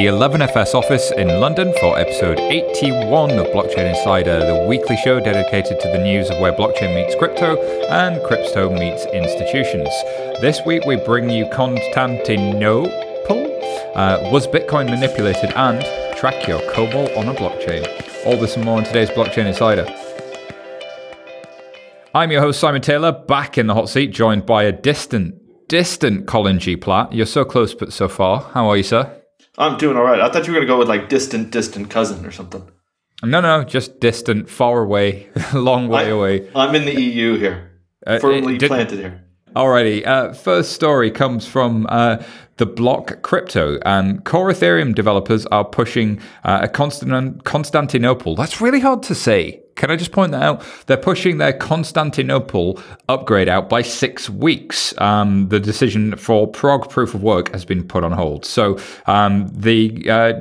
the 11FS office in London for episode 81 of Blockchain Insider, the weekly show dedicated to the news of where blockchain meets crypto and crypto meets institutions. This week we bring you Constantinople. Uh, was Bitcoin manipulated and track your cobalt on a blockchain? All this and more in today's Blockchain Insider. I'm your host, Simon Taylor, back in the hot seat, joined by a distant, distant Colin G. Platt. You're so close, but so far. How are you, sir? I'm doing all right. I thought you were going to go with like distant, distant cousin or something. No, no, just distant, far away, long way I, away. I'm in the EU here, uh, firmly did, planted here. Alrighty. Uh, first story comes from uh, the block crypto, and core Ethereum developers are pushing uh, a Constant- Constantinople. That's really hard to say. Can I just point that out? They're pushing their Constantinople upgrade out by six weeks. Um, the decision for Prog proof of work has been put on hold. So um, the uh,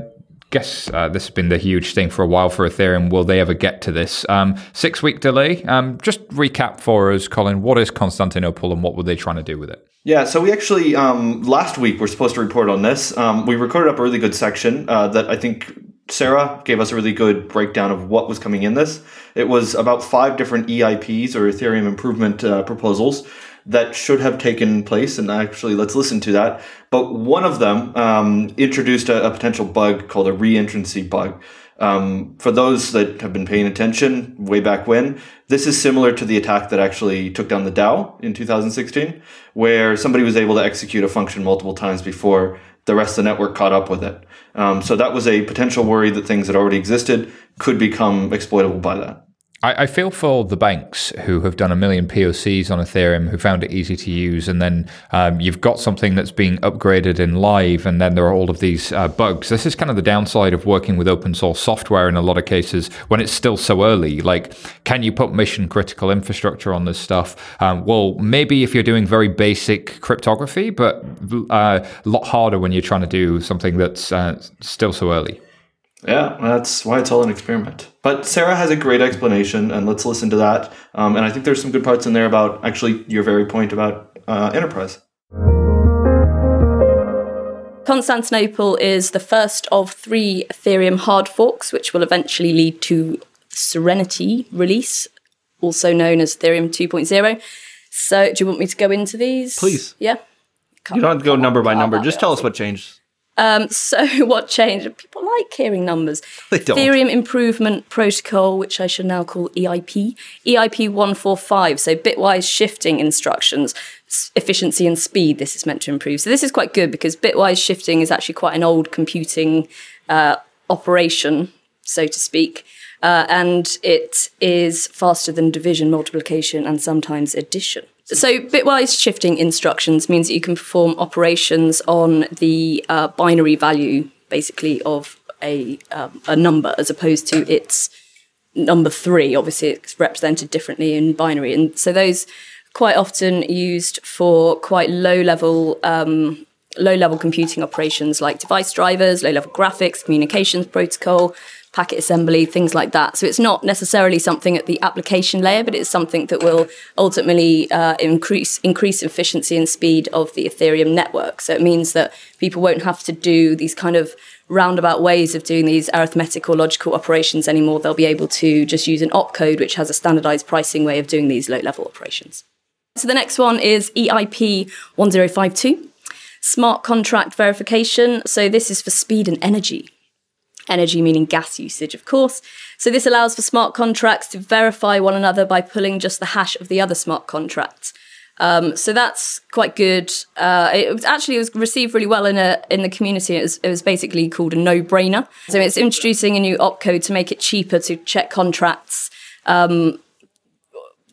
guess uh, this has been the huge thing for a while for Ethereum. Will they ever get to this? Um, six week delay. Um, just recap for us, Colin. What is Constantinople and what were they trying to do with it? Yeah, so we actually um, last week we're supposed to report on this. Um, we recorded up a really good section uh, that I think Sarah gave us a really good breakdown of what was coming in this. It was about five different EIPs or Ethereum improvement uh, proposals that should have taken place. And actually, let's listen to that. But one of them um, introduced a, a, potential bug called a reentrancy bug. Um, for those that have been paying attention way back when, this is similar to the attack that actually took down the DAO in 2016, where somebody was able to execute a function multiple times before the rest of the network caught up with it. Um, so that was a potential worry that things that already existed could become exploitable by that. I, I, feel for the banks who have done a million POCs on Ethereum, who found it easy to use, and then um, you've got something that's being upgraded in live, and then there are all of these uh, bugs. This is kind of the downside of working with open source software in a lot of cases when it's still so early. Like, can you put mission critical infrastructure on this stuff? Um, well, maybe if you're doing very basic cryptography, but uh, a lot harder when you're trying to do something that's uh, still so early. Yeah, that's why it's all an experiment. But Sarah has a great explanation, and let's listen to that. Um, and I think there's some good parts in there about actually your very point about uh, enterprise. Constantinople is the first of three Ethereum hard forks, which will eventually lead to Serenity release, also known as Ethereum 2.0. So, do you want me to go into these? Please. Yeah. Can't, you don't have to go number by number. Just tell us what changed. Um, so what changed? People like hearing numbers. They don't. Ethereum Improvement Protocol, which I should now call EIP, EIP 145. So bitwise shifting instructions, efficiency and speed. This is meant to improve. So this is quite good because bitwise shifting is actually quite an old computing uh, operation, so to speak. Uh, and it is faster than division, multiplication, and sometimes addition. So, bitwise shifting instructions means that you can perform operations on the uh, binary value, basically, of a, um, a number as opposed to its number three. Obviously, it's represented differently in binary. And so, those quite often used for quite low level. Um, low level computing operations like device drivers, low level graphics, communications protocol, packet assembly, things like that. So it's not necessarily something at the application layer, but it's something that will ultimately uh, increase increase efficiency and speed of the Ethereum network. So it means that people won't have to do these kind of roundabout ways of doing these arithmetic or logical operations anymore. They'll be able to just use an opcode, which has a standardized pricing way of doing these low level operations. So the next one is EIP 1052. Smart contract verification. So this is for speed and energy energy meaning gas usage, of course. So this allows for smart contracts to verify one another by pulling just the hash of the other smart contract. Um, so that's quite good. Uh, it was actually it was received really well in a in the community. It was, it was basically called a no brainer. So it's introducing a new opcode to make it cheaper to check contracts. Um,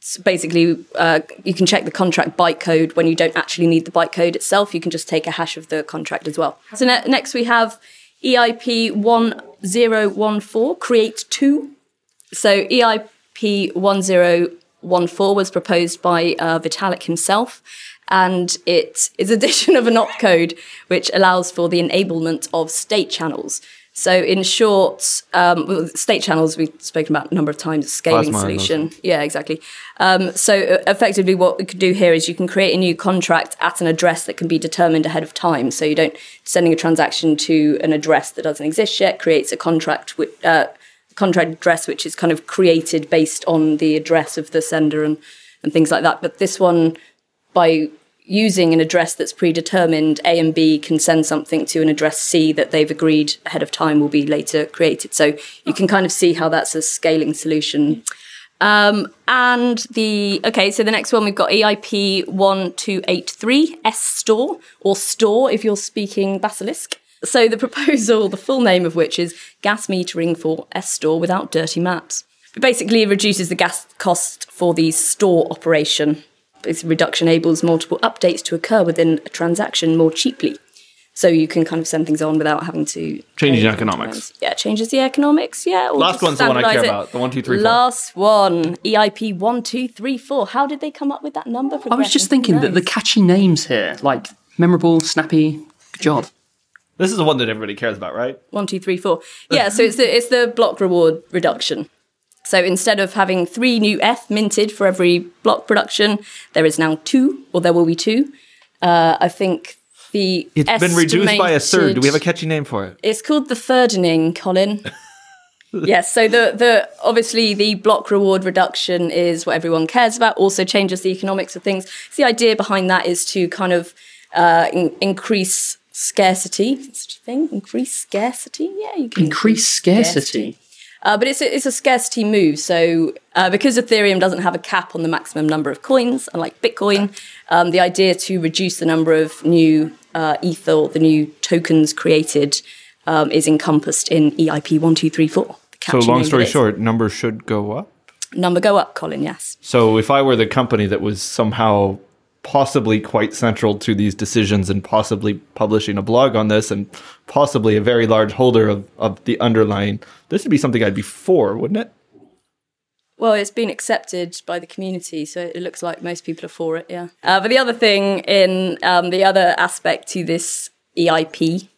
so basically, uh, you can check the contract bytecode when you don't actually need the bytecode itself. You can just take a hash of the contract as well. So ne- next we have EIP 1014, create two. So EIP 1014 was proposed by uh, Vitalik himself, and it is addition of an opcode which allows for the enablement of state channels. So, in short, um, well, state channels we've spoken about a number of times. A scaling Plasma, solution, yeah, exactly. Um, so, uh, effectively, what we could do here is you can create a new contract at an address that can be determined ahead of time. So, you don't sending a transaction to an address that doesn't exist yet creates a contract with. Uh, contract address which is kind of created based on the address of the sender and, and things like that but this one by using an address that's predetermined, A and B can send something to an address C that they've agreed ahead of time will be later created. So you can kind of see how that's a scaling solution. Um, and the okay, so the next one we've got EIP one two eight three S store or store if you're speaking Basilisk. So the proposal, the full name of which is gas metering for S store without dirty maps. It basically reduces the gas cost for the store operation this reduction enables multiple updates to occur within a transaction more cheaply. So you can kind of send things on without having to change the economics. Yeah, changes the economics. Yeah. or Last one's the one I care it. about. The one, two, three, four. Last one, EIP one two three four. How did they come up with that number? I was just thinking that the catchy names here, like memorable, snappy, good job. This is the one that everybody cares about, right? one two three four. Yeah, so it's the it's the block reward reduction. So instead of having three new ETH minted for every block production, there is now two, or there will be two. Uh, I think the It's been reduced by a third. Do we have a catchy name for it? It's called the thirdening, Colin. yes, so the the obviously the block reward reduction is what everyone cares about. Also changes the economics of things. So the idea behind that is to kind of uh, in- increase scarcity. Is such a thing? Increase scarcity. Yeah, you can Increase scarcity. Uh, but it's a, it's a scarcity move. So uh, because Ethereum doesn't have a cap on the maximum number of coins, unlike Bitcoin, um, the idea to reduce the number of new uh, ether, the new tokens created, um, is encompassed in EIP one two three four. So, long story short, numbers should go up. number go up, Colin. Yes. So, if I were the company that was somehow possibly quite central to these decisions and possibly publishing a blog on this and possibly a very large holder of, of the underlying, this would be something I'd be for, wouldn't it? Well, it's been accepted by the community, so it looks like most people are for it. Yeah. Uh, but the other thing in um, the other aspect to this EIP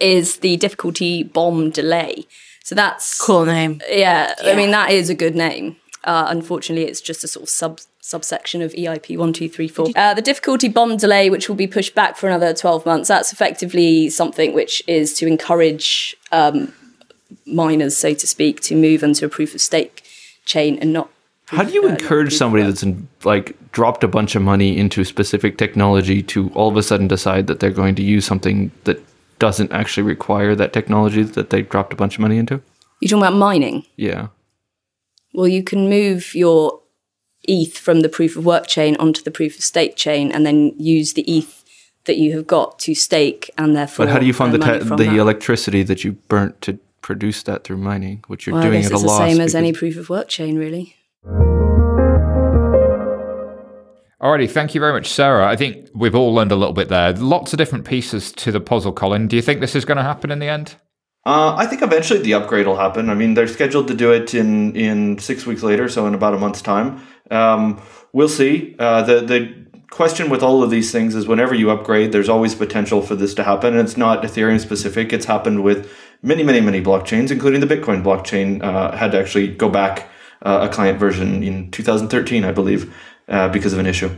is the difficulty bomb delay. So that's Cool name. Yeah, I mean that is a good name. Uh, unfortunately, it's just a sort of sub subsection of EIP one two three four. Uh, the difficulty bomb delay, which will be pushed back for another twelve months, that's effectively something which is to encourage um, miners, so to speak, to move into a proof of stake chain and not. How do you uh, encourage somebody that's in, like dropped a bunch of money into specific technology to all of a sudden decide that they're going to use something that doesn't actually require that technology that they dropped a bunch of money into? You're talking about mining. Yeah. Well, you can move your ETH from the proof of work chain onto the proof of stake chain, and then use the ETH that you have got to stake, and therefore. But how do you fund the te- the that. electricity that you burnt to produce that through mining, which you're Well, I doing guess at a it's the loss? same as any proof of work chain, really. Alrighty, thank you very much, Sarah. I think we've all learned a little bit there. Lots of different pieces to the puzzle, Colin. Do you think this is going to happen in the end? Uh, I think eventually the upgrade will happen. I mean, they're scheduled to do it in, in six weeks later, so in about a month's time. Um, we'll see. Uh, the the question with all of these things is whenever you upgrade, there's always potential for this to happen. And it's not Ethereum specific. It's happened with many, many, many blockchains, including the Bitcoin blockchain. Uh, had to actually go back uh, a client version in 2013, I believe, uh, because of an issue.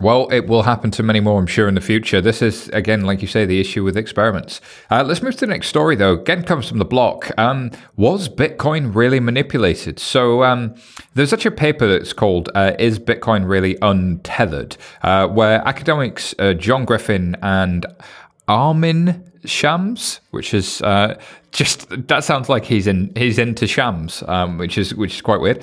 Well, it will happen to many more, I'm sure, in the future. This is, again, like you say, the issue with experiments. Uh, let's move to the next story, though. Again, comes from the block. Um, was Bitcoin really manipulated? So um, there's such a paper that's called uh, Is Bitcoin Really Untethered? Uh, where academics uh, John Griffin and Amin Shams, which is uh, just that sounds like he's in he's into shams, um, which is which is quite weird.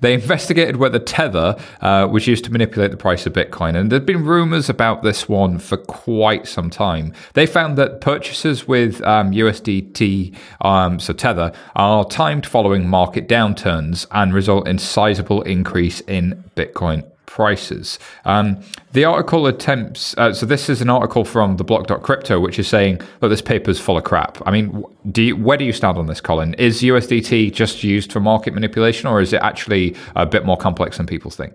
They investigated whether Tether uh, was used to manipulate the price of Bitcoin, and there'd been rumors about this one for quite some time. They found that purchases with um, USDT, um, so Tether, are timed following market downturns and result in sizable increase in Bitcoin prices. Um, the article attempts, uh, so this is an article from the block.crypto, which is saying, look, this paper's full of crap. I mean, do you, where do you stand on this, Colin? Is USDT just used for market manipulation, or is it actually a bit more complex than people think?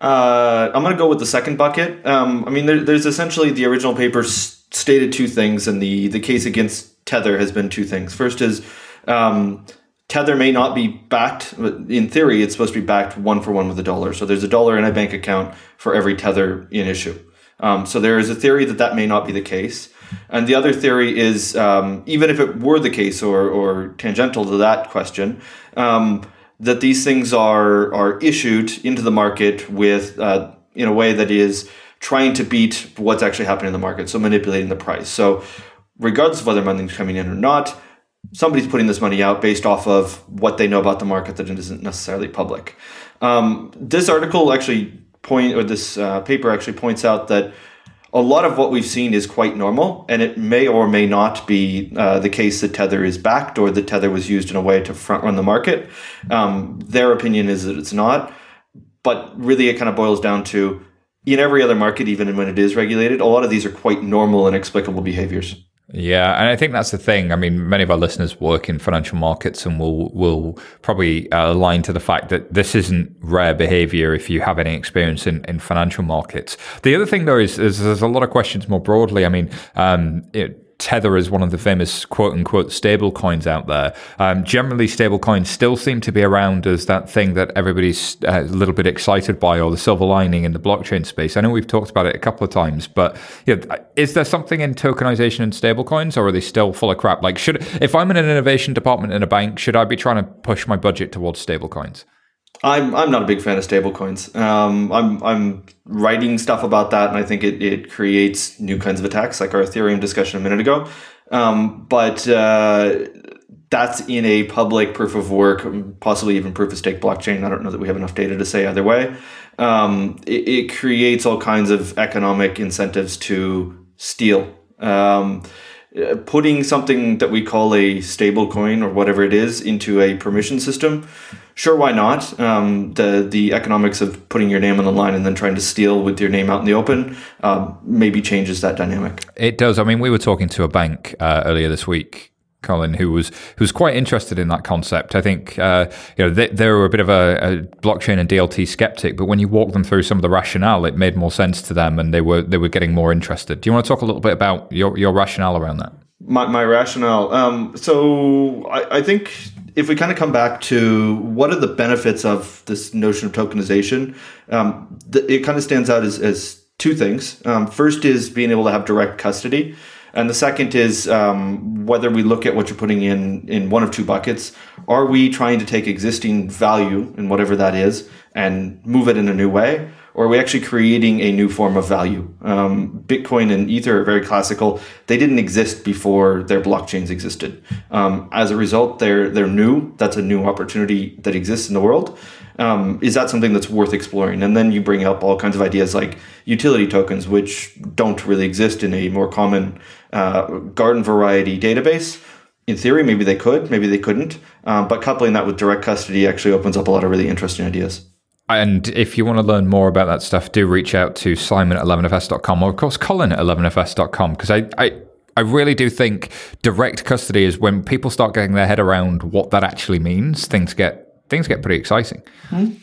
Uh, I'm going to go with the second bucket. Um, I mean, there, there's essentially the original paper stated two things, and the, the case against Tether has been two things. First is um, Tether may not be backed. In theory, it's supposed to be backed one for one with a dollar. So there's a dollar in a bank account for every Tether in issue. Um, so there is a theory that that may not be the case. And the other theory is um, even if it were the case or, or tangential to that question, um, that these things are are issued into the market with uh, in a way that is trying to beat what's actually happening in the market, so manipulating the price. So regardless of whether money's coming in or not, somebody's putting this money out based off of what they know about the market that isn't necessarily public. Um, this article actually point or this uh, paper actually points out that a lot of what we've seen is quite normal, and it may or may not be uh, the case that Tether is backed or that Tether was used in a way to front run the market. Um, their opinion is that it's not, but really it kind of boils down to in every other market, even when it is regulated, a lot of these are quite normal and explicable behaviors. Yeah, and I think that's the thing. I mean, many of our listeners work in financial markets and will will probably uh, align to the fact that this isn't rare behavior if you have any experience in, in financial markets. The other thing, though, is, is there's a lot of questions more broadly. I mean, um, it, Tether is one of the famous quote unquote stable coins out there. Um, generally, stable coins still seem to be around as that thing that everybody's uh, a little bit excited by or the silver lining in the blockchain space. I know we've talked about it a couple of times, but is there something in tokenization and stable coins or are they still full of crap? Like, should if I'm in an innovation department in a bank, should I be trying to push my budget towards stable coins? I'm I'm not a big fan of stablecoins. Um, I'm I'm writing stuff about that, and I think it, it creates new kinds of attacks, like our Ethereum discussion a minute ago. Um, but uh, that's in a public proof of work, possibly even proof of stake blockchain. I don't know that we have enough data to say either way. Um, it, it, creates all kinds of economic incentives to steal. Um, putting something that we call a stable coin or whatever it is into a permission system sure, why not? Um, the the economics of putting your name on the line and then trying to steal with your name out in the open um, maybe changes that dynamic. It does. I mean, we were talking to a bank uh, earlier this week. Colin, who was who was quite interested in that concept. I think uh, you know they, they, were a bit of a, a, blockchain and DLT skeptic, but when you walk them through some of the rationale, it made more sense to them, and they were they were getting more interested. Do you want to talk a little bit about your your rationale around that? My, my rationale. Um, so I, I think if we kind of come back to what are the benefits of this notion of tokenization, um, the, it kind of stands out as, as two things. Um, first is being able to have direct custody. And the second is um, whether we look at what you're putting in in one of two buckets. Are we trying to take existing value in whatever that is and move it in a new way? or are we actually creating a new form of value? Um, Bitcoin and Ether are very classical. They didn't exist before their blockchains existed. Um, as a result, they're they're new. That's a new opportunity that exists in the world. Um, is that something that's worth exploring? And then you bring up all kinds of ideas like utility tokens, which don't really exist in a more common uh, garden variety database. In theory, maybe they could, maybe they couldn't. Um, but coupling that with direct custody actually opens up a lot of really interesting ideas. And if you want to learn more about that stuff, do reach out to Simon at 11fs.com or, of course, Colin at 11fs.com because I, I, I really do think direct custody is when people start getting their head around what that actually means, things get things get pretty exciting. Mm-hmm.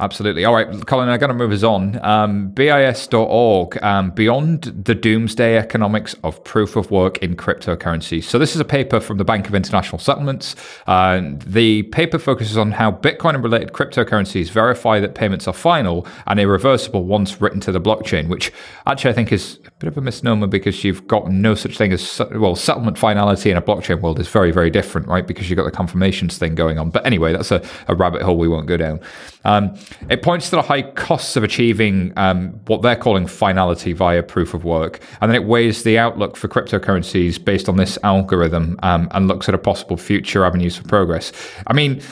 Absolutely. All right, Colin, I'm going to move us on. Um, BIS.org, um, Beyond the Doomsday Economics of Proof of Work in Cryptocurrencies. So, this is a paper from the Bank of International Settlements. Uh, the paper focuses on how Bitcoin and related cryptocurrencies verify that payments are final and irreversible once written to the blockchain, which actually I think is a bit of a misnomer because you've got no such thing as, well, settlement finality in a blockchain world is very, very different, right? Because you've got the confirmations thing going on. But anyway, that's a, a rabbit hole we won't go down. Um, it points to the high costs of achieving um, what they're calling finality via proof of work. And then it weighs the outlook for cryptocurrencies based on this algorithm um, and looks at a possible future avenues for progress. I mean,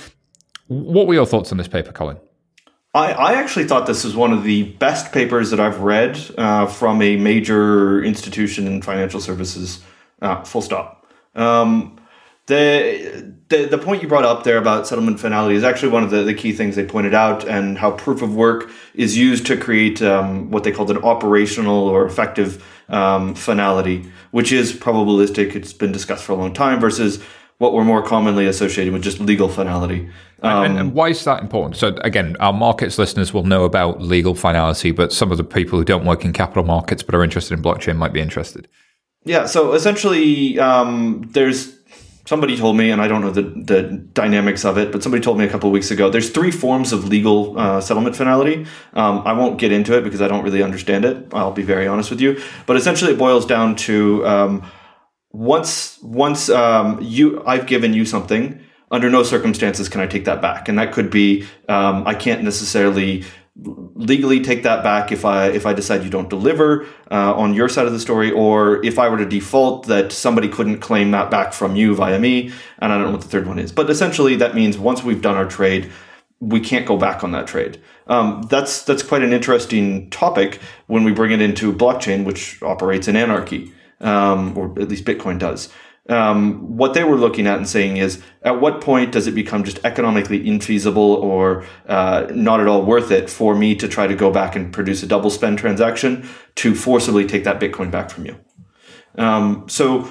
what were your thoughts on this paper, Colin? I, I actually thought this was one of the best papers that I've read uh, from a major institution in financial services, uh, full stop. Um, the, the the point you brought up there about settlement finality is actually one of the, the key things they pointed out and how proof of work is used to create um, what they called an operational or effective um, finality which is probabilistic. It's been discussed for a long time versus what we're more commonly associated with just legal finality. Um, and, and, why is that important? So again our markets listeners will know about legal finality but some of the people who don't work in capital markets but are interested in blockchain might be interested. Yeah, so essentially, um, there's somebody told me, and I don't know the, the dynamics of it, but somebody told me a couple weeks ago. There's three forms of legal uh, settlement finality. Um, I won't get into it because I don't really understand it. I'll be very honest with you, but essentially, it boils down to um, once once um, you I've given you something. Under no circumstances can I take that back, and that could be um, I can't necessarily legally take that back if I if I decide you don't deliver uh, on your side of the story, or if I were to default that somebody couldn't claim that back from you via me, and I don't know what the third one is. But essentially, that means once we've done our trade, we can't go back on that trade. Um, that's that's quite an interesting topic when we bring it into blockchain, which operates in anarchy, um, or at least Bitcoin does um, what they were looking at and saying is at what point does it become just economically infeasible or uh, not at all worth it for me to try to go back and produce a double spend transaction to forcibly take that Bitcoin back from you? Um, so,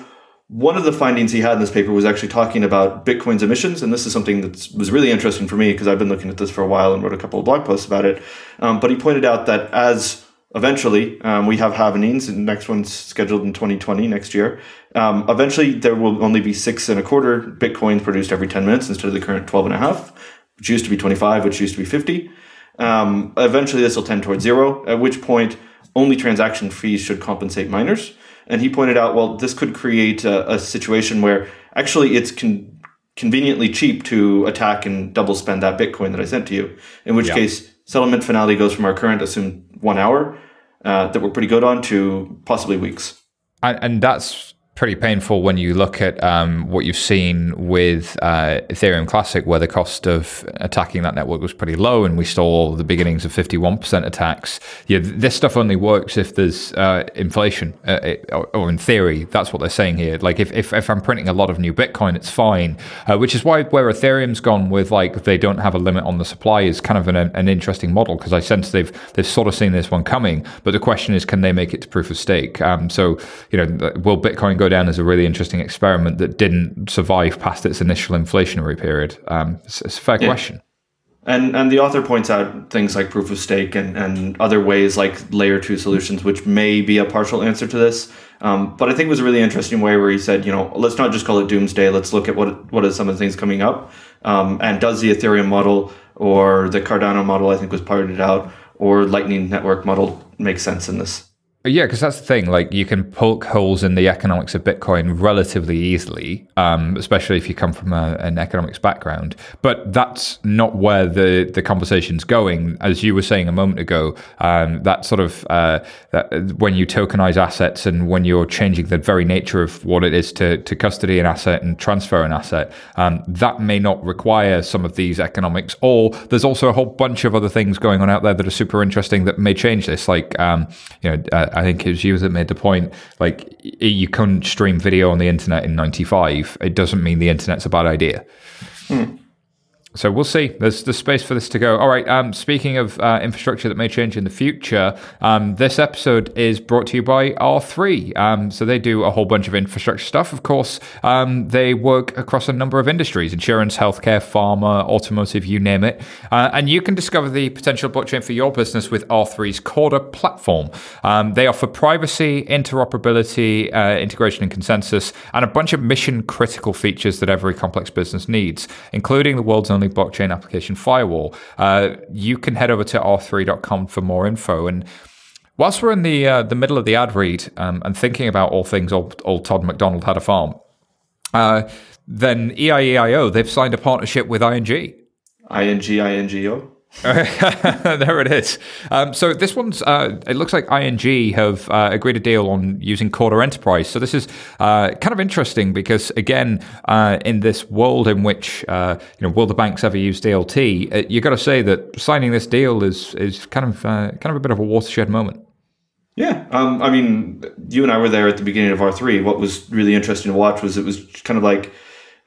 one of the findings he had in this paper was actually talking about Bitcoin's emissions, and this is something that was really interesting for me because I've been looking at this for a while and wrote a couple of blog posts about it. Um, but he pointed out that as eventually um, we have Halvenings, and next one's scheduled in 2020 next year. Um, eventually, there will only be six and a quarter bitcoins produced every 10 minutes instead of the current 12 and a half, which used to be 25, which used to be 50. Um, eventually, this will tend towards zero, at which point only transaction fees should compensate miners. And he pointed out, well, this could create a, a situation where actually it's con- conveniently cheap to attack and double spend that Bitcoin that I sent to you. In which yeah. case, settlement finality goes from our current assumed one hour uh, that we're pretty good on to possibly weeks. And, and that's pretty painful when you look at um, what you've seen with uh, Ethereum Classic, where the cost of attacking that network was pretty low, and we saw the beginnings of 51% attacks. Yeah, this stuff only works if there's uh, inflation, uh, it, or, or, in theory, that's what they're saying here. Like if, if, if I'm printing a lot of new Bitcoin, it's fine, uh, which is why where Ethereum's gone with like they don't have a limit on the supply is kind of an, an interesting model because I sense they've they've sort of seen this one coming. But the question is, can they make it to proof of stake? Um, so you know, will Bitcoin go go down as a really interesting experiment that didn't survive past its initial inflationary period? Um, it's, it's, a fair yeah. question. And and the author points out things like proof of stake and, and other ways like layer two solutions, which may be a partial answer to this. Um, but I think it was a really interesting way where he said, you know, let's not just call it doomsday. Let's look at what what are some of the things coming up, um, and does the Ethereum model or the Cardano model, I think, was parted out, or Lightning Network model make sense in this? Yeah, because that's the thing. Like, you can poke holes in the economics of Bitcoin relatively easily, um, especially if you come from a, an economics background. But that's not where the the conversation's going. As you were saying a moment ago, um, that sort of uh, that when you tokenize assets and when you're changing the very nature of what it is to to custody an asset and transfer an asset, um, that may not require some of these economics. Or there's also a whole bunch of other things going on out there that are super interesting that may change this. Like, um, you know. Uh, I think it was you that made the point. Like you couldn't stream video on the internet in '95. It doesn't mean the internet's a bad idea. Hmm. So we'll see. There's the space for this to go. All right. Um, speaking of uh, infrastructure that may change in the future, um, this episode is brought to you by R3. Um, so they do a whole bunch of infrastructure stuff. Of course, um, they work across a number of industries: insurance, healthcare, pharma, automotive, you name it. Uh, and you can discover the potential blockchain for your business with R3's Corda platform. Um, they offer privacy, interoperability, uh, integration, and consensus, and a bunch of mission-critical features that every complex business needs, including the world's only blockchain application firewall. Uh, you can head over to r3.com for more info. And whilst we're in the uh, the middle of the ad read um, and thinking about all things old, old Todd McDonald had a farm, uh, then EIEIO, they've signed a partnership with ING. ING, INGO? there it is. Um, so this one's. Uh, it looks like ING have uh, agreed a deal on using Corda Enterprise. So this is uh, kind of interesting because again, uh, in this world in which uh, you know, will the banks ever use DLT? Uh, you got to say that signing this deal is is kind of kind of a bit of a watershed moment. Yeah, um, I mean, you and I were there at the beginning of R three. What was really interesting to watch was it was kind of like.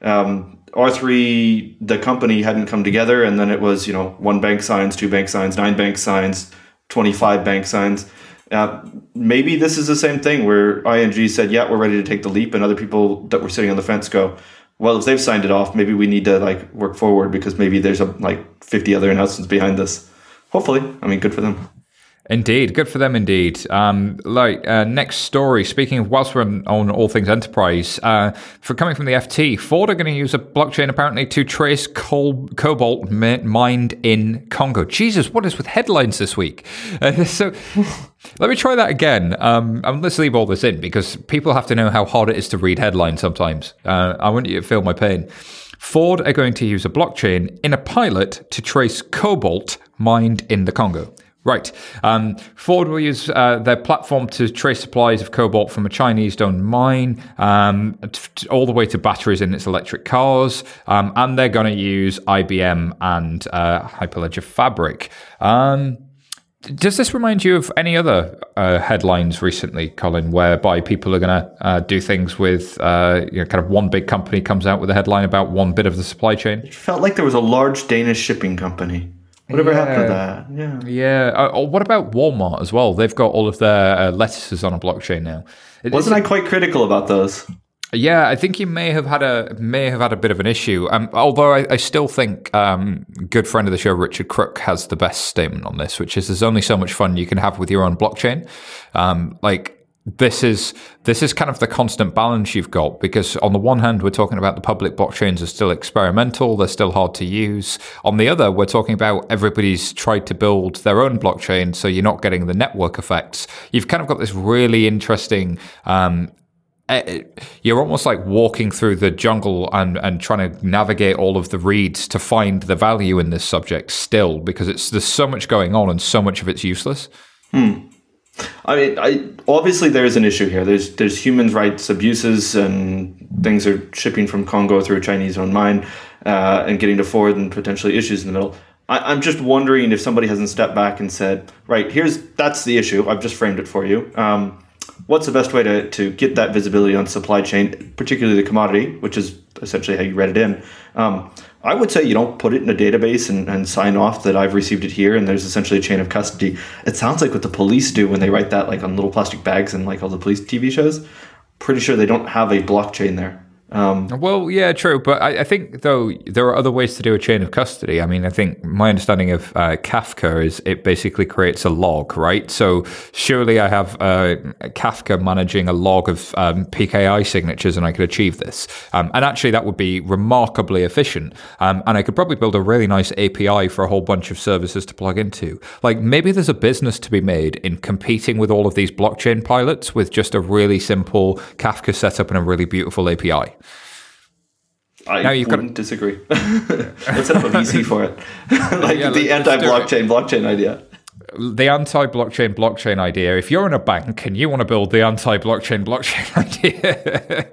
Um, R3, the company hadn't come together, and then it was, you know, one bank signs, two bank signs, nine bank signs, 25 bank signs. Uh, maybe this is the same thing where ING said, yeah, we're ready to take the leap, and other people that were sitting on the fence go, well, if they've signed it off, maybe we need to like work forward because maybe there's a, like 50 other announcements behind this. Hopefully, I mean, good for them Indeed, good for them. Indeed. Um, like uh, next story. Speaking of, whilst we're on, on all things enterprise, uh, for coming from the FT, Ford are going to use a blockchain apparently to trace col- cobalt mined in Congo. Jesus, what is with headlines this week? Uh, so. Let me try that again. Um, and let's leave all this in because people have to know how hard it is to read headlines sometimes. Uh, I want you to feel my pain. Ford are going to use a blockchain in a pilot to trace cobalt mined in the Congo. Right. Um, Ford will use uh, their platform to trace supplies of cobalt from a Chinese owned mine um, t- all the way to batteries in its electric cars. Um, and they're going to use IBM and uh, Hyperledger Fabric. Um, does this remind you of any other uh, headlines recently, Colin, whereby people are going to uh, do things with, uh, you know, kind of one big company comes out with a headline about one bit of the supply chain? It felt like there was a large Danish shipping company. Whatever Yeah. happened to that? Yeah. Yeah. Uh, what about Walmart as well? They've got all of their uh, lettuces on a blockchain now. It- Wasn't I quite critical about those? Yeah, I think you may have had a may have had a bit of an issue. Um, although I, I still think um, good friend of the show Richard Crook has the best statement on this, which is there's only so much fun you can have with your own blockchain. Um, like this is this is kind of the constant balance you've got because on the one hand we're talking about the public blockchains are still experimental, they're still hard to use. On the other, we're talking about everybody's tried to build their own blockchain, so you're not getting the network effects. You've kind of got this really interesting um, you're almost like walking through the jungle and, and trying to navigate all of the reeds to find the value in this subject still because it's there's so much going on and so much of it's useless. I mean, I obviously there is an issue here. There's there's human rights abuses and things are shipping from Congo through a Chinese-owned mine uh, and getting to Ford and potentially issues in the middle. I, I'm just wondering if somebody hasn't stepped back and said, right, here's that's the issue. I've just framed it for you. Um, what's the best way to, to get that visibility on supply chain, particularly the commodity, which is essentially how you read it in. Um, I would say you don't put it in a database and, and sign off that I've received it here and there's essentially a chain of custody. It sounds like what the police do when they write that like on little plastic bags and like all the police TV shows. Pretty sure they don't have a blockchain there. Um, Well, yeah, true. But I, I think, though, there are other ways to do a chain of custody. I mean, I think my understanding of uh, Kafka is it basically creates a log, right? So surely I have uh, Kafka managing a log of um, PKI signatures and I could achieve this. Um, and actually, that would be remarkably efficient. Um, and I could probably build a really nice API for a whole bunch of services to plug into. Like maybe there's a business to be made in competing with all of these blockchain pilots with just a really simple Kafka setup and a really beautiful API. I got- wouldn't disagree. Let's set up a VC for it. like Yeah, the let's- let's do anti-blockchain blockchain idea. the anti-blockchain blockchain idea. If you're in a bank and you want to build the anti-blockchain blockchain idea,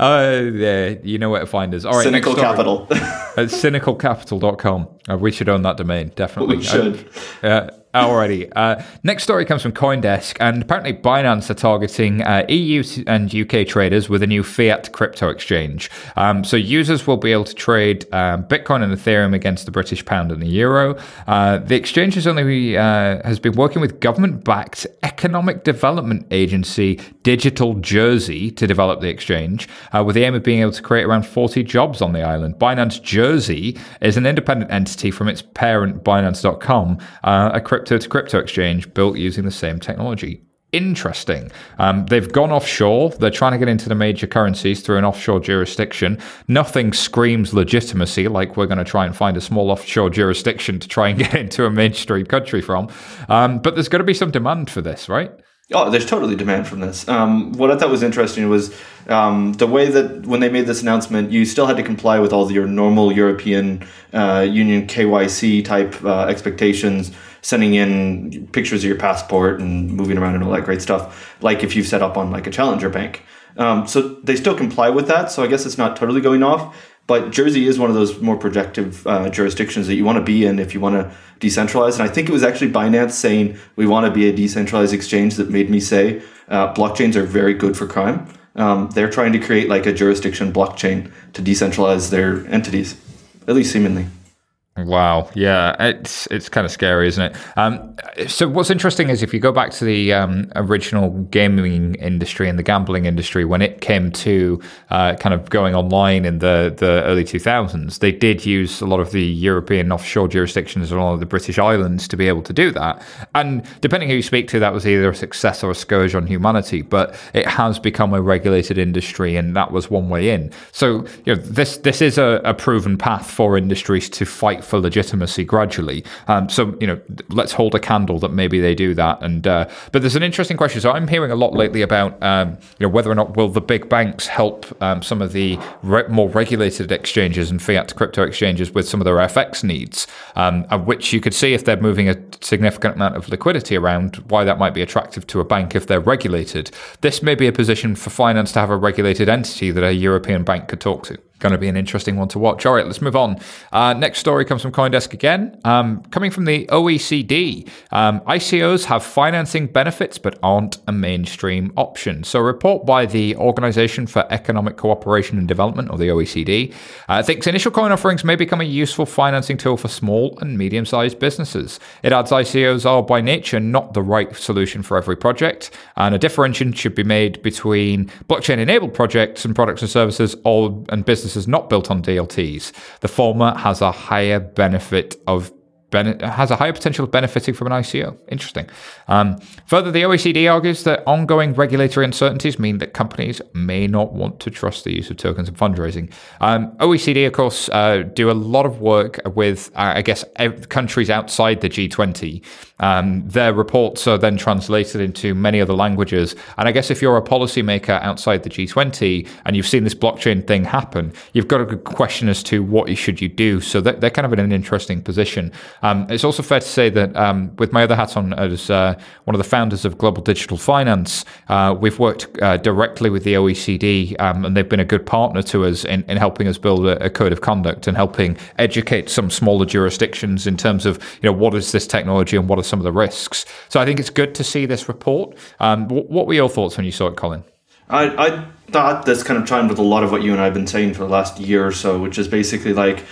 uh, yeah, you know where to find us. All right, Cynical capital. At cynicalcapital.com. Uh, we should own that domain, definitely. We should. Uh, alrighty. Uh, next story comes from Coindesk, and apparently Binance are targeting uh, EU and UK traders with a new fiat crypto exchange. Um, so users will be able to trade um, Bitcoin and Ethereum against the British pound and the euro. Uh, the exchange has only uh, has been working with government-backed economic development agency Digital Jersey to develop the exchange, uh, with the aim of being able to create around 40 jobs on the island. Binance Jersey is an independent entity from its parent Binance.com, a crypto to crypto exchange built using the same technology. Interesting. Um, they've gone offshore. They're trying to get into the major currencies through an offshore jurisdiction. Nothing screams legitimacy like we're going to try and find a small offshore jurisdiction to try and get into a mainstream country from. Um, but there's got to be some demand for this, right? Oh, there's totally demand from this. Um, what I thought was interesting was um, the way that when they made this announcement, you still had to comply with all your normal European uh, Union KYC type uh, expectations, sending in pictures of your passport and moving around and all that great stuff, like if you've set up on like a challenger bank. Um, so they still comply with that. So I guess it's not totally going off. But Jersey is one of those more projective uh, jurisdictions that you want to be in if you want to decentralize. And I think it was actually Binance saying we want to be a decentralized exchange that made me say uh, blockchains are very good for crime. Um, they're trying to create like a jurisdiction blockchain to decentralize their entities, at least seemingly. Wow, yeah, it's it's kind of scary, isn't it? Um, so what's interesting is if you go back to the um, original gaming industry and the gambling industry when it came to uh, kind of going online in the the early two thousands, they did use a lot of the European offshore jurisdictions and a lot of the British islands to be able to do that. And depending who you speak to, that was either a success or a scourge on humanity. But it has become a regulated industry, and that was one way in. So you know this this is a, a proven path for industries to fight for legitimacy gradually. Um, so you know, let's hold a candle that maybe they do that. And uh, but there's an interesting question. So I'm hearing a lot lately about um, you know whether or not will the big banks help um, some of the re- more regulated exchanges and fiat to crypto exchanges with some of their FX needs, um, which you could see if they're moving a significant amount of liquidity around, why that might be attractive to a bank if they're regulated. This may be a position for Binance to have a regulated entity that a European bank could talk to going to be an interesting one to watch. All right, let's move on. Uh, next story comes from Coindesk again. Um, coming from the OECD, um, ICOs have financing benefits but aren't a mainstream option. So, a report by the Organization for Economic Cooperation and Development, or the OECD, uh, thinks initial coin offerings may become a useful financing tool for small and medium sized businesses. It adds ICOs are by nature not the right solution for every project, and a differentiation should be made between blockchain enabled projects and products and services all, and businesses is not built on DLTs. The former has a higher benefit of has a higher potential of benefiting from an ICO. Interesting. Um, further, the OECD argues that ongoing regulatory uncertainties mean that companies may not want to trust the use of tokens in fundraising. Um, OECD, of course, uh, do a lot of work with, uh, I guess, countries outside the G20. Um, their reports are then translated into many other languages. And I guess if you're a policymaker outside the G20 and you've seen this blockchain thing happen, you've got a good question as to what should you do. So they're kind of in an interesting position. Um, it's also fair to say that um, with my other hat on as uh, one of the founders of Global Digital Finance, uh, we've worked uh, directly with the OECD, um, and they've been a good partner to us in, in helping us build a, a, code of conduct and helping educate some smaller jurisdictions in terms of you know what is this technology and what are some of the risks. So I think it's good to see this report. Um, what were your thoughts when you saw it, Colin? I, I thought this kind of chimed with a lot of what you and I have been saying for the last year or so, which is basically like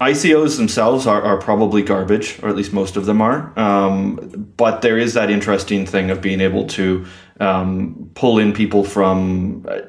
ICOs themselves are, are probably garbage, or at least most of them are. Um, but there is that interesting thing of being able to um, pull in people from uh,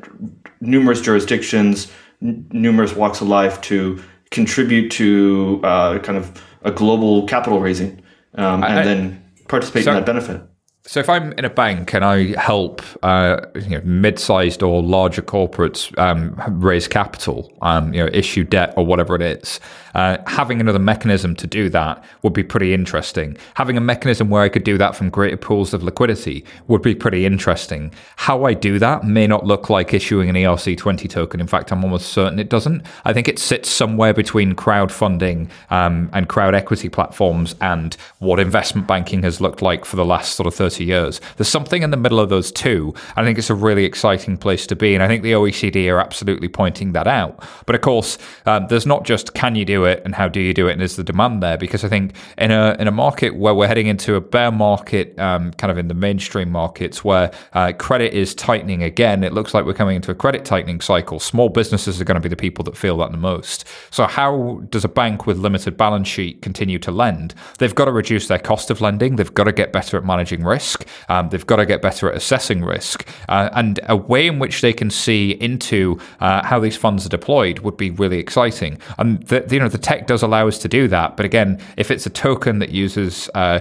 numerous jurisdictions, n- numerous walks of life to contribute to uh, kind of a global capital raising um, and I, then participate so, in that benefit. So if I'm in a bank and I help uh, you know, mid-sized or larger corporates um, raise capital, um, you know, issue debt or whatever it is, uh, having another mechanism to do that would be pretty interesting. Having a mechanism where I could do that from greater pools of liquidity would be pretty interesting. How I do that may not look like issuing an ERC20 token. In fact, I'm almost certain it doesn't. I think it sits somewhere between crowdfunding um, and crowd equity platforms and what investment banking has looked like for the last sort of 30 years. There's something in the middle of those two. I think it's a really exciting place to be. And I think the OECD are absolutely pointing that out. But of course, um, there's not just can you do it and how do you do it and is the demand there because I think in a in a market where we're heading into a bear market um, kind of in the mainstream markets where uh, credit is tightening again it looks like we're coming into a credit tightening cycle small businesses are going to be the people that feel that the most so how does a bank with limited balance sheet continue to lend they've got to reduce their cost of lending they've got to get better at managing risk um, they've got to get better at assessing risk uh, and a way in which they can see into uh, how these funds are deployed would be really exciting and the, you know the tech does allow us to do that. But again, if it's a token that uses uh,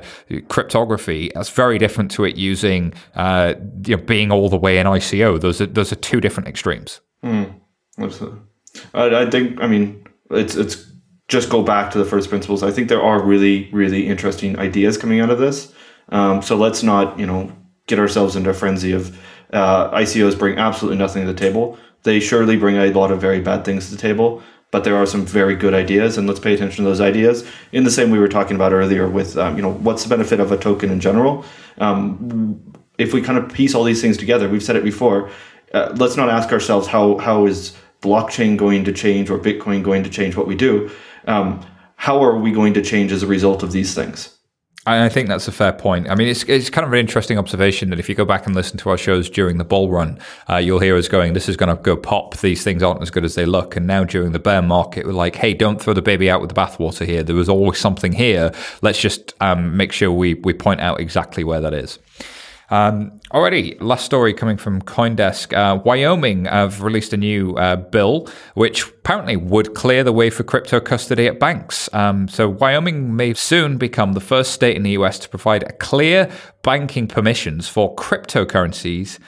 cryptography, that's very different to it using uh, you know, being all the way in ICO. Those are those are two different extremes. Mm, absolutely. I, I think. I mean, it's it's just go back to the first principles. I think there are really really interesting ideas coming out of this. Um, so let's not you know get ourselves into a frenzy of uh, ICOs bring absolutely nothing to the table. They surely bring a lot of very bad things to the table but there are some very good ideas, and let's pay attention to those ideas. In the same we were talking about earlier with, um, you know, what's the benefit of a token in general? Um, if we kind of piece all these things together, we've said it before. Uh, let's not ask ourselves how how is blockchain going to change or Bitcoin going to change what we do. Um, how are we going to change as a result of these things? I think that's a fair point. I mean, it's it's kind of an interesting observation that if you go back and listen to our shows during the bull run, uh, you'll hear us going, "This is going to go pop. These things aren't as good as they look." And now during the bear market, we're like, "Hey, don't throw the baby out with the bathwater here. There was always something here. Let's just um, make sure we we point out exactly where that is." Um, already, last story coming from Coindesk. Uh, Wyoming have released a new uh, bill which apparently would clear the way for crypto custody at banks. Um, so, Wyoming may soon become the first state in the US to provide clear banking permissions for cryptocurrencies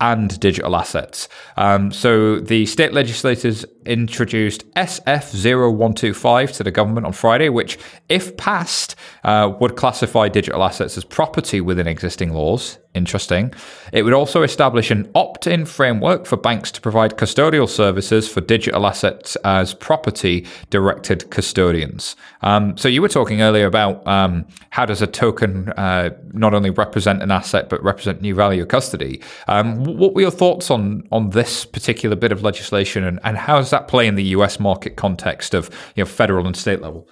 and digital assets. Um, so the state legislators introduced SF0125 to the government on Friday, which, if passed, uh, would classify digital assets as property within existing laws. Interesting. It would also establish an opt in framework for banks to provide custodial services for digital assets as property directed custodians. Um, so, you were talking earlier about um, how does a token uh, not only represent an asset but represent new value custody. Um, what were your thoughts on, on this particular bit of legislation and, and how does that play in the US market context of you know, federal and state level?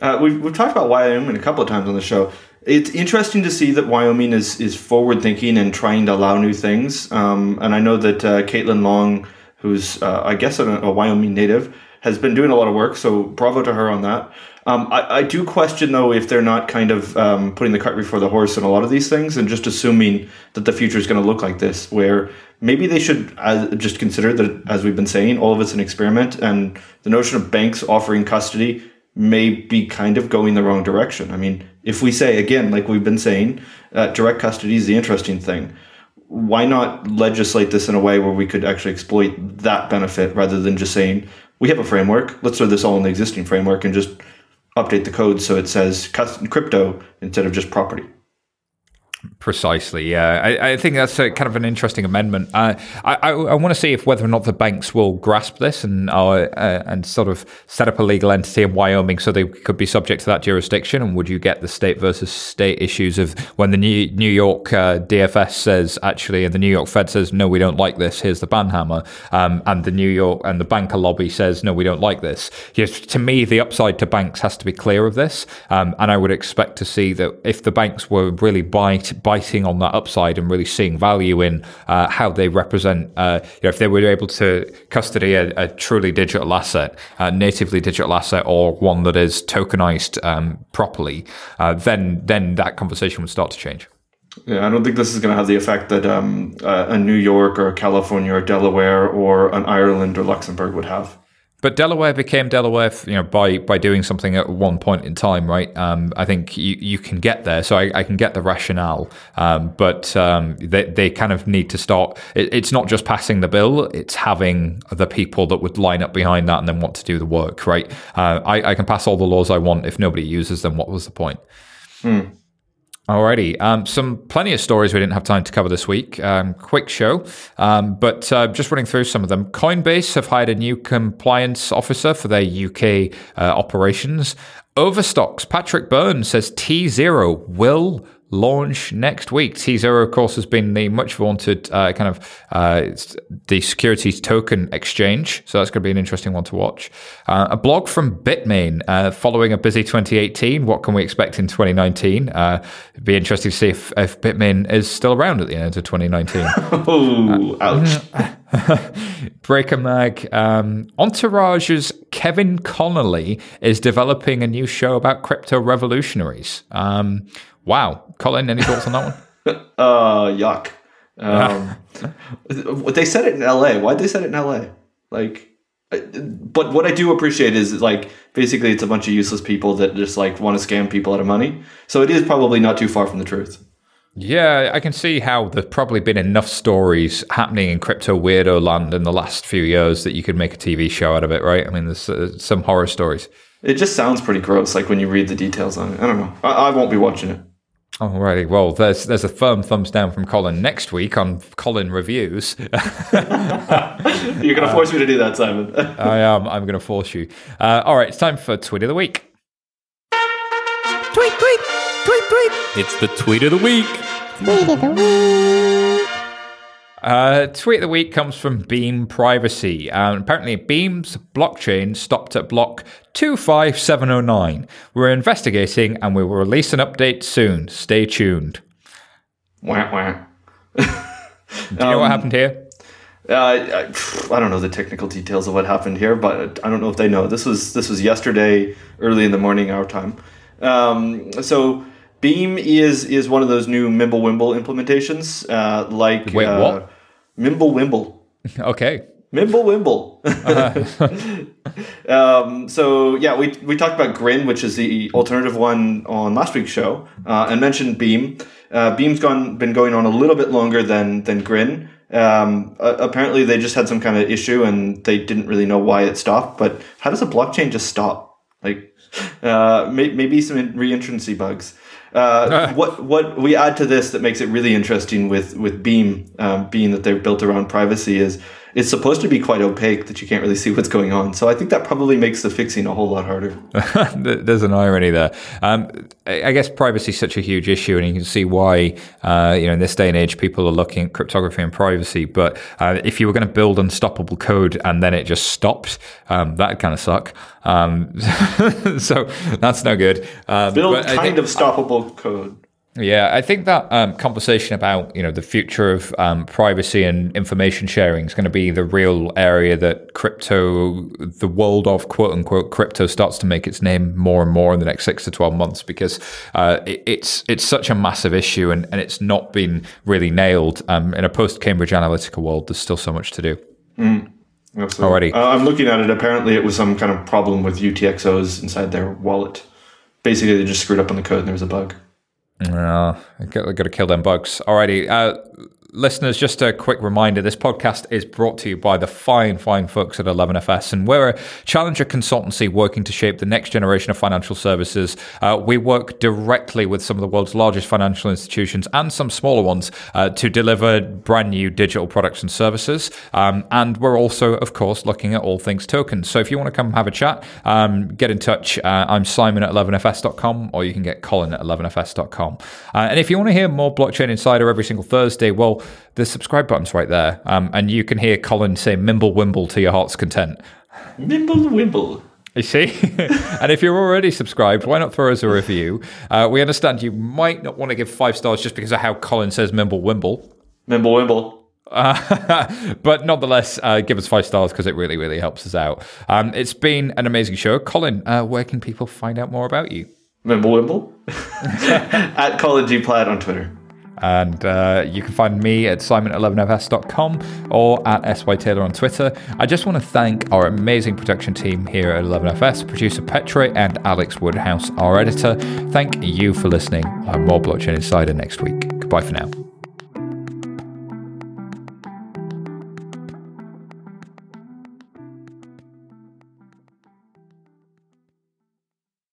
Uh, we've, we've talked about Wyoming a couple of times on the show. It's interesting to see that Wyoming is, is forward thinking and trying to allow new things. Um, and I know that uh, Caitlin Long, who's, uh, I guess, a, a, Wyoming native, has been doing a lot of work. So bravo to her on that. Um, I, I, do question, though, if they're not kind of um, putting the cart before the horse in a lot of these things and just assuming that the future is going to look like this, where maybe they should uh, just consider that, as we've been saying, all of it's an experiment. And the notion of banks offering custody may be kind of going the wrong direction. I mean, if we say, again, like we've been saying, uh, direct custody is the interesting thing. Why not legislate this in a way where we could actually exploit that benefit rather than just saying, we have a framework, let's throw this all in the existing framework and just update the code so it says custom crypto instead of just property? Precisely, yeah. I, I, think that's a, kind of an interesting amendment. Uh, I, I, I want to see if whether or not the banks will grasp this and uh, uh, and sort of set up a legal entity in Wyoming so they could be subject to that jurisdiction. And would you get the state versus state issues of when the New, New York uh, DFS says actually, and the New York Fed says no, we don't like this. Here's the banhammer, um, and the New York and the banker lobby says no, we don't like this. Yes, to me, the upside to banks has to be clear of this, um, and I would expect to see that if the banks were really biting on that upside and really seeing value in uh, how they represent. Uh, you know, if they were able to custody a, a truly digital asset, a natively digital asset, or one that is tokenized um, properly, uh, then then that conversation would start to change. Yeah, I don't think this is going to have the effect that um, a New York or California or Delaware or an Ireland or Luxembourg would have. But Delaware became Delaware, you know, by by doing something at one point in time, right? Um, I think you, you can get there, so I, I can get the rationale, um, but um, they they kind of need to start. It, it's not just passing the bill; it's having the people that would line up behind that and then want to do the work, right? Uh, I I can pass all the laws I want if nobody uses them. What was the point? Hmm. Alrighty, um, some plenty of stories we didn't have time to cover this week. Um, quick show, um, but uh, just running through some of them. Coinbase have hired a new compliance officer for their UK uh, operations. Overstock's Patrick Byrne says T0 will launch next week. T0, of course, has been the much vaunted uh, kind of uh, the securities token exchange. So that's going to be an interesting one to watch. Uh, a blog from Bitmain uh, following a busy 2018. What can we expect in 2019? Uh, it'd be interesting to see if, if Bitmain is still around at the end of 2019. oh, ouch. Breaker Mag. Um, Entourage's Kevin Connolly is developing a new show about crypto revolutionaries. Um, Wow, Colin, any thoughts on that one? uh, yuck. Um, they said it in L.A. Why'd they say it in L.A.? Like, but what I do appreciate is like basically it's a bunch of useless people that just like want to scam people out of money. So it is probably not too far from the truth. Yeah, I can see how there's probably been enough stories happening in crypto weirdo land in the last few years that you could make a TV show out of it, right? I mean, there's uh, some horror stories. It just sounds pretty gross, like when you read the details on it. I don't know. I, I won't be watching it. Alrighty, well, there's there's a firm thumbs down from Colin next week on Colin reviews. You're going to force me to do that, Simon. I am. I'm going to force you. Uh, all right, it's time for tweet of the week. Tweet, tweet, tweet, tweet. It's the tweet of the week. Tweet of the week. Uh, tweet of the week comes from Beam Privacy. Um, apparently, Beam's blockchain stopped at block 25709. We're investigating and we will release an update soon. Stay tuned. Wah, wah. Do you know what happened here? Uh, I, I don't know the technical details of what happened here, but I don't know if they know. This was this was yesterday, early in the morning, our time. Um, so Beam is is one of those new Mimblewimble implementations, uh, like Wait, uh, what? Mimblewimble. Okay. Mimblewimble. um, so yeah, we, we talked about Grin, which is the alternative one on last week's show, uh, and mentioned Beam. Uh, Beam's gone been going on a little bit longer than than Grin. Um, uh, apparently, they just had some kind of issue and they didn't really know why it stopped. But how does a blockchain just stop? Like uh, may, maybe some reentrancy bugs. Uh, what what we add to this that makes it really interesting with with Beam, um, being that they're built around privacy, is it's supposed to be quite opaque that you can't really see what's going on. So I think that probably makes the fixing a whole lot harder. There's an irony there. Um, I guess privacy is such a huge issue, and you can see why. Uh, you know, in this day and age, people are looking at cryptography and privacy. But uh, if you were going to build unstoppable code and then it just stopped, um, that'd kind of suck. Um, so that's no good. Um, Build I kind of stoppable code. Yeah, I think that um, conversation about you know the future of um, privacy and information sharing is going to be the real area that crypto, the world of quote unquote crypto, starts to make its name more and more in the next six to twelve months because uh, it, it's it's such a massive issue and, and it's not been really nailed. Um, in a post Cambridge Analytica world, there's still so much to do. Absolutely. Alrighty. Uh, I'm looking at it. Apparently, it was some kind of problem with UTXOs inside their wallet. Basically, they just screwed up on the code and there was a bug. Uh, I got to kill them bugs. Alrighty, uh, listeners, just a quick reminder: this podcast is brought to you by the fine, fine folks at 11FS, and we're a challenger consultancy working to shape the next generation of financial services. Uh, we work directly with some of the world's largest financial institutions and some smaller ones uh, to deliver brand new digital products and services. Um, and we're also, of course, looking at all things tokens. So if you want to come have a chat, um, get in touch. Uh, I'm Simon at 11fs.com, or you can get Colin at 11fs.com. Uh, and if you want to hear more Blockchain Insider every single Thursday, well, the subscribe button's right there. Um, and you can hear Colin say Mimble Wimble to your heart's content. Mimble wimble. You see? and if you're already subscribed, why not throw us a review? Uh, we understand you might not want to give five stars just because of how Colin says Mimble Wimble. Mimble wimble. Uh, but nonetheless, uh, give us five stars because it really, really helps us out. Um, it's been an amazing show. Colin, uh, where can people find out more about you? Mimble wimble. at Colin G. Platt on Twitter. And uh, you can find me at simon11fs.com or at SY Taylor on Twitter. I just want to thank our amazing production team here at 11FS, producer Petre and Alex Woodhouse, our editor. Thank you for listening. I'm more Blockchain Insider next week. Goodbye for now.